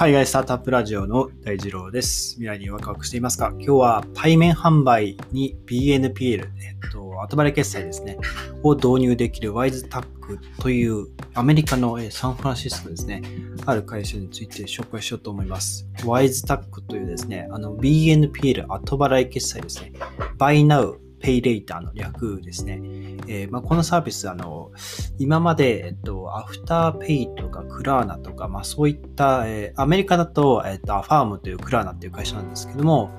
海外スタートアップラジオの大二郎です。未来にワクワクしていますか？今日は対面販売に BNPL、えっと、後払い決済ですね、を導入できる WiseTac というアメリカのサンフランシスコですね、ある会社について紹介しようと思います。WiseTac というですね、あの BNPL 後払い決済ですね、Buy Now Pay Later の略ですね。えーまあ、このサービス、あの、今まで、えっと、アフターペイとかクラーナとか、まあ、そういった、えー、アメリカだと、えっと、アファームというクラーナっていう会社なんですけども、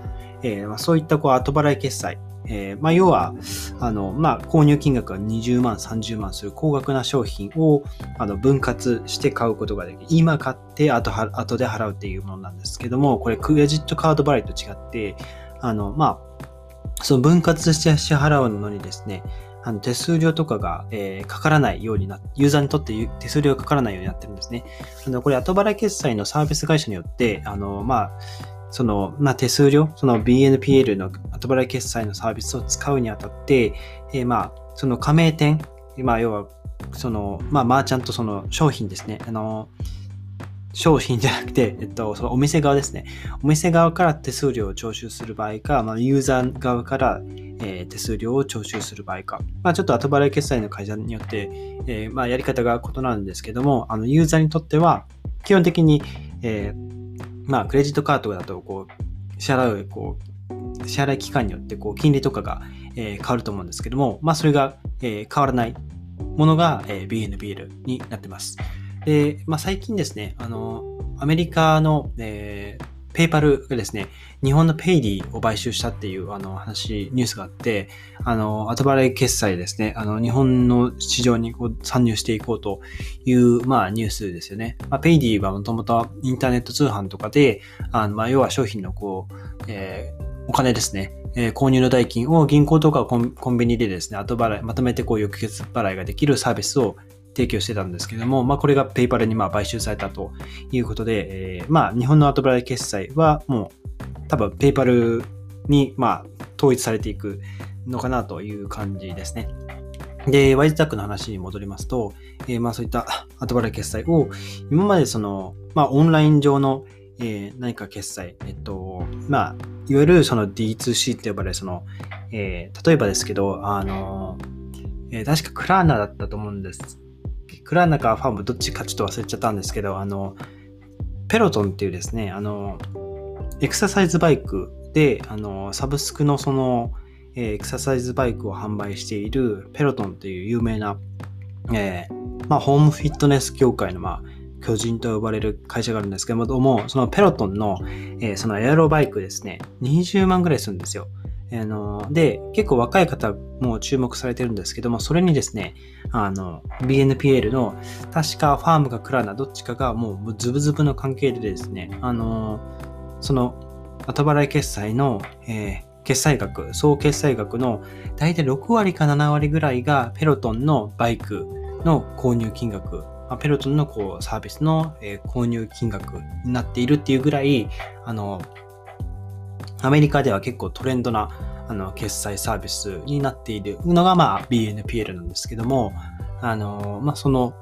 えーまあ、そういったこう後払い決済、えーまあ、要は、あの、まあ、購入金額が20万、30万する高額な商品をあの分割して買うことができる。今買って後は後で払うっていうものなんですけども、これクレジットカード払いと違って、あの、まあ、その分割して支払うのにですね、あの手数料とかが、えー、かからないようになユーザーにとって手数料がかからないようになってるんですね。あのこれ、後払い決済のサービス会社によって、あの、まあ、その、まあ、手数料、その BNPL の後払い決済のサービスを使うにあたって、えー、まあ、その加盟店、まあ、要は、その、まあ、マーチャント、その商品ですね。あの、商品じゃなくて、えっと、そのお店側ですね。お店側から手数料を徴収する場合か、まあ、ユーザー側から、えー、手数料を徴収する場合か。まあ、ちょっと後払い決済の会社によって、えー、まあ、やり方が異なるんですけども、あの、ユーザーにとっては、基本的に、えー、まあ、クレジットカードだと、こう、支払う、こう、支払い期間によって、こう、金利とかが、え、変わると思うんですけども、まあ、それが、え、変わらないものが、え、BNBL になってます。で、まあ、最近ですね、あの、アメリカの、えー、ペイパルがですね、日本のペイディを買収したっていうあの話、ニュースがあって、あの、後払い決済ですね、あの、日本の市場にこう参入していこうという、まあ、ニュースですよね。まあ、ペイディはもともとインターネット通販とかで、あのまあ、要は商品のこう、えー、お金ですね、えー、購入の代金を銀行とかコンビニでですね、後払い、まとめてこう翌月払いができるサービスを提供してたんですけども、まあ、これがペイパルにまあ買収されたということで、えー、まあ、日本の後払い決済はもう多分ペイパルにまあ統一されていくのかなという感じですね。で、ワイズタックの話に戻りますと、えー、まあそういった後払い決済を今までその、まあオンライン上の、えー、何か決済、えっと、まあ、いわゆるその D2C って呼ばれるその、えー、例えばですけど、あの、えー、確かクラーナだったと思うんですクラーナかファームどっちかちょっと忘れちゃったんですけど、あの、ペロトンっていうですね、あの、エクササイズバイクで、あの、サブスクのその、えエクササイズバイクを販売しているペロトンっていう有名な、えー、まあ、ホームフィットネス業界の、まあ、巨人と呼ばれる会社があるんですけども、そのペロトンの、えー、そのエアロバイクですね、20万ぐらいするんですよ。あの、で、結構若い方も注目されてるんですけども、それにですね、あの、BNPL の、確かファームかクラーナどっちかがもうズブズブの関係でですね、あの、その、後払い決済の、えー、決済額、総決済額の大体6割か7割ぐらいがペロトンのバイクの購入金額、ペロトンのこうサービスの、購入金額になっているっていうぐらい、あの、アメリカでは結構トレンドなあの決済サービスになっているのが、まあ、BNPL なんですけども、あの、まあ、その、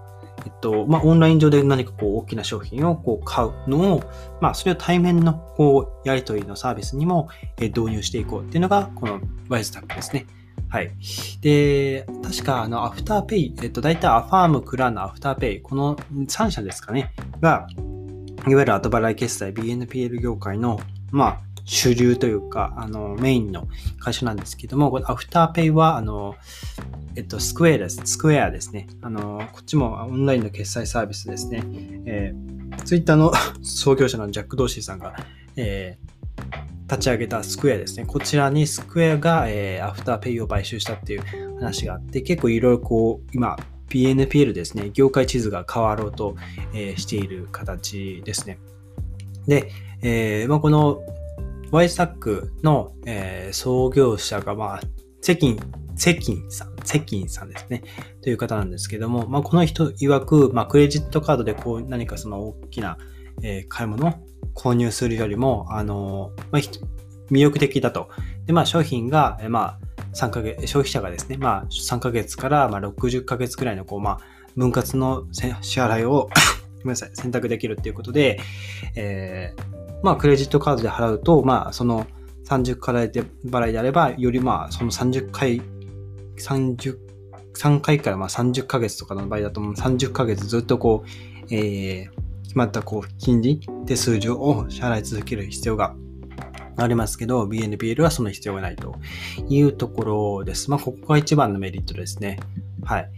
えっと、まあ、オンライン上で何かこう大きな商品をこう買うのを、まあ、それを対面のこうやり取りのサービスにもえ導入していこうっていうのが、この Wisetack ですね。はい。で、確か、あの、アフターペイ、えっと、大体アファーム、クラーナ、アフターペイ、この3社ですかね、が、いわゆる後払い決済、BNPL 業界の、まあ、主流というか、あの、メインの会社なんですけども、このアフターペイは、あの、えっと、スクエアです。スクエアですね。あの、こっちもオンラインの決済サービスですね。えー、ツイッターの 創業者のジャック・ドーシーさんが、えー、立ち上げたスクエアですね。こちらにスクエアが、えー、アフターペイを買収したっていう話があって、結構いろいろこう、今、PNPL ですね、業界地図が変わろうと、えー、している形ですね。で、えーまあ、このワイスタックの、えー、創業者が、まあ、セキン、セキンさん、セキンさんですね。という方なんですけども、まあ、この人曰く、まあ、クレジットカードでこう何かその大きな、えー、買い物を購入するよりも、あのー、まあ、魅力的だと。で、まあ、商品が、えー、まあ、3ヶ月、消費者がですね、まあ、3ヶ月から、まあ、60ヶ月くらいの、こう、まあ、分割の支払いを ごめんなさい、選択できるっていうことで、えー、まあ、クレジットカードで払うと、まあ、その30回で払いであれば、よりまあ、その30回、30、3回からまあ30ヶ月とかの場合だと、30ヶ月ずっとこう、えー、決まったこう、金利手数料を支払い続ける必要がありますけど、BNPL はその必要がないというところです。まあ、ここが一番のメリットですね。はい。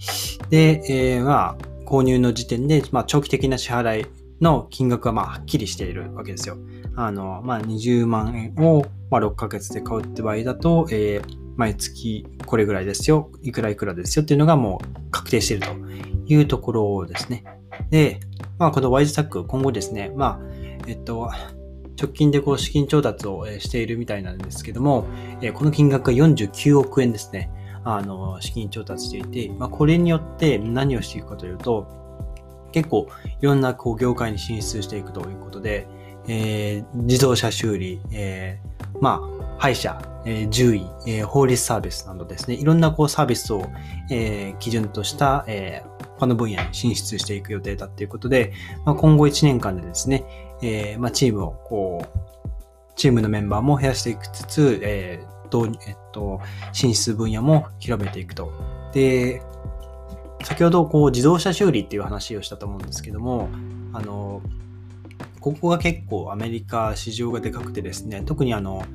で、えー、まあ、購入の時点で、まあ、長期的な支払いの金額はまあはっきりしているわけですよ。あの、まあ、20万円をまあ6ヶ月で買うって場合だと、えー、毎月これぐらいですよ、いくらいくらですよっていうのがもう確定しているというところですね。で、まあ、このワイズタック、今後ですね、まあ、えっと、直近でこう資金調達をしているみたいなんですけども、この金額が49億円ですね。あの、資金調達していて、まあ、これによって何をしていくかというと、結構いろんなこう業界に進出していくということで、えー、自動車修理、えー、まあ、歯医者、えー、獣医、えー、法律サービスなどですね、いろんなこうサービスを、えー、基準とした、えー、他の分野に進出していく予定だということで、まあ、今後1年間でですね、えーまあ、チームをこう、チームのメンバーも増やしていくつつ、えーとえっと、進出分野も広めていくと。で、先ほどこう自動車修理っていう話をしたと思うんですけども、あの、ここが結構アメリカ市場がでかくてですね、特にあの、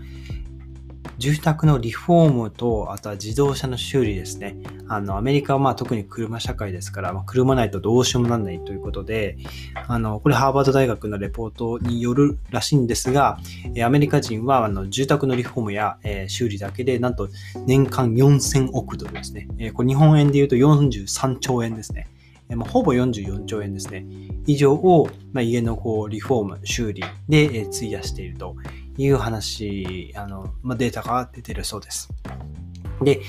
住宅のリフォームと、あとは自動車の修理ですね。あの、アメリカはまあ特に車社会ですから、まあ、車ないとどうしようもなんないということで、あの、これハーバード大学のレポートによるらしいんですが、アメリカ人はあの住宅のリフォームや、えー、修理だけで、なんと年間4000億ドルですね。えー、これ日本円で言うと43兆円ですね。まあ、ほぼ44兆円ですね。以上を、まあ、家のこうリフォーム、修理で、えー、費やしているという話、あの、まあ、データが出てるそうです。で、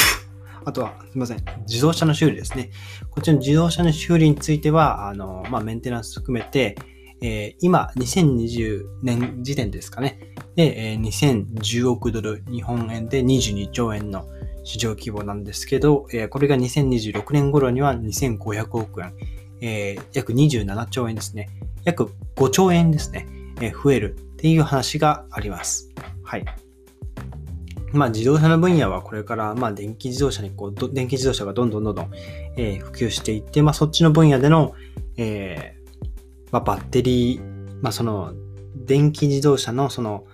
あとは、すみません、自動車の修理ですね。こちらの自動車の修理については、あの、まあ、メンテナンス含めて、えー、今、2020年時点ですかね。で、えー、2010億ドル、日本円で22兆円の市場規模なんですけど、えー、これが2026年頃には2500億円、えー、約27兆円ですね。約5兆円ですね。え増えるっていう話があります。はい。まあ自動車の分野はこれからまあ電気自動車にこう、電気自動車がどんどんどんどん、えー、普及していって、まあそっちの分野での、えー、まあバッテリー、まあその電気自動車のその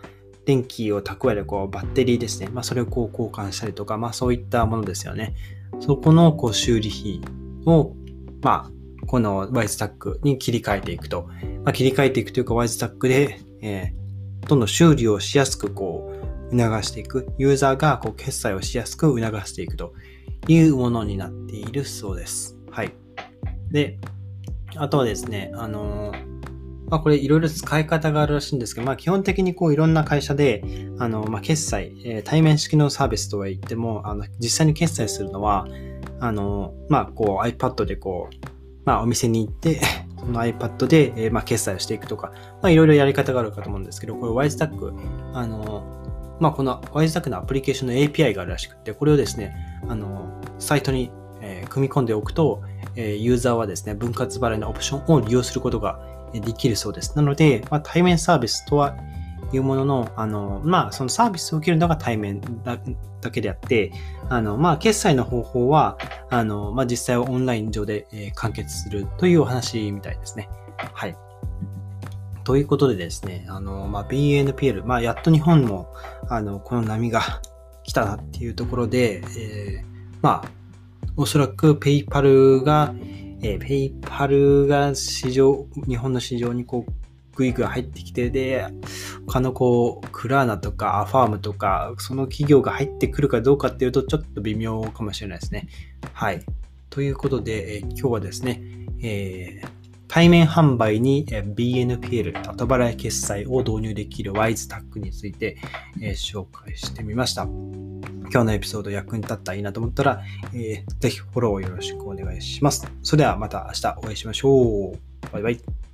電気を蓄えるこうバッテリーですね。まあそれをこう交換したりとか、まあそういったものですよね。そこのこう修理費を、まあこのワイズタックに切り替えていくと。まあ、切り替えていくというかワイズタックで、えー、どんどん修理をしやすくこう促していく、ユーザーがこう決済をしやすく促していくというものになっているそうです。はい。で、あとはですね、あのまあ、これいろいろ使い方があるらしいんですけど、まあ、基本的にこういろんな会社で、あの、まあ、決済、えー、対面式のサービスとは言っても、あの、実際に決済するのは、あの、まあ、こう iPad でこう、まあ、お店に行って その iPad で、えー、まあ、決済をしていくとか、まあ、いろいろやり方があるかと思うんですけど、これ WiseTac、あの、まあ、この WiseTag のアプリケーションの API があるらしくて、これをですね、あの、サイトに、えー、組み込んでおくと、えー、ユーザーはですね、分割払いのオプションを利用することができるそうです。なので、まあ、対面サービスとはいうものの、あの、まあ、そのサービスを受けるのが対面だだけであって、あの、まあ、決済の方法は、あの、まあ、実際はオンライン上で、完結するというお話みたいですね。はい。ということでですね、あの、まあ、BNPL、まあ、やっと日本も、あの、この波が来たなっていうところで、えー、まあ、おそらくペイパルが、えー、ペイパルが市場、日本の市場にこう、グイグイ入ってきて、で、他のこう、クラーナとかアファームとか、その企業が入ってくるかどうかっていうと、ちょっと微妙かもしれないですね。はい。ということで、え、今日はですね、えー、対面販売に BNPL、後払い決済を導入できる WiseTag についてえ紹介してみました。今日のエピソード役に立ったらいいなと思ったら、えー、ぜひフォローよろしくお願いします。それではまた明日お会いしましょう。バイバイ。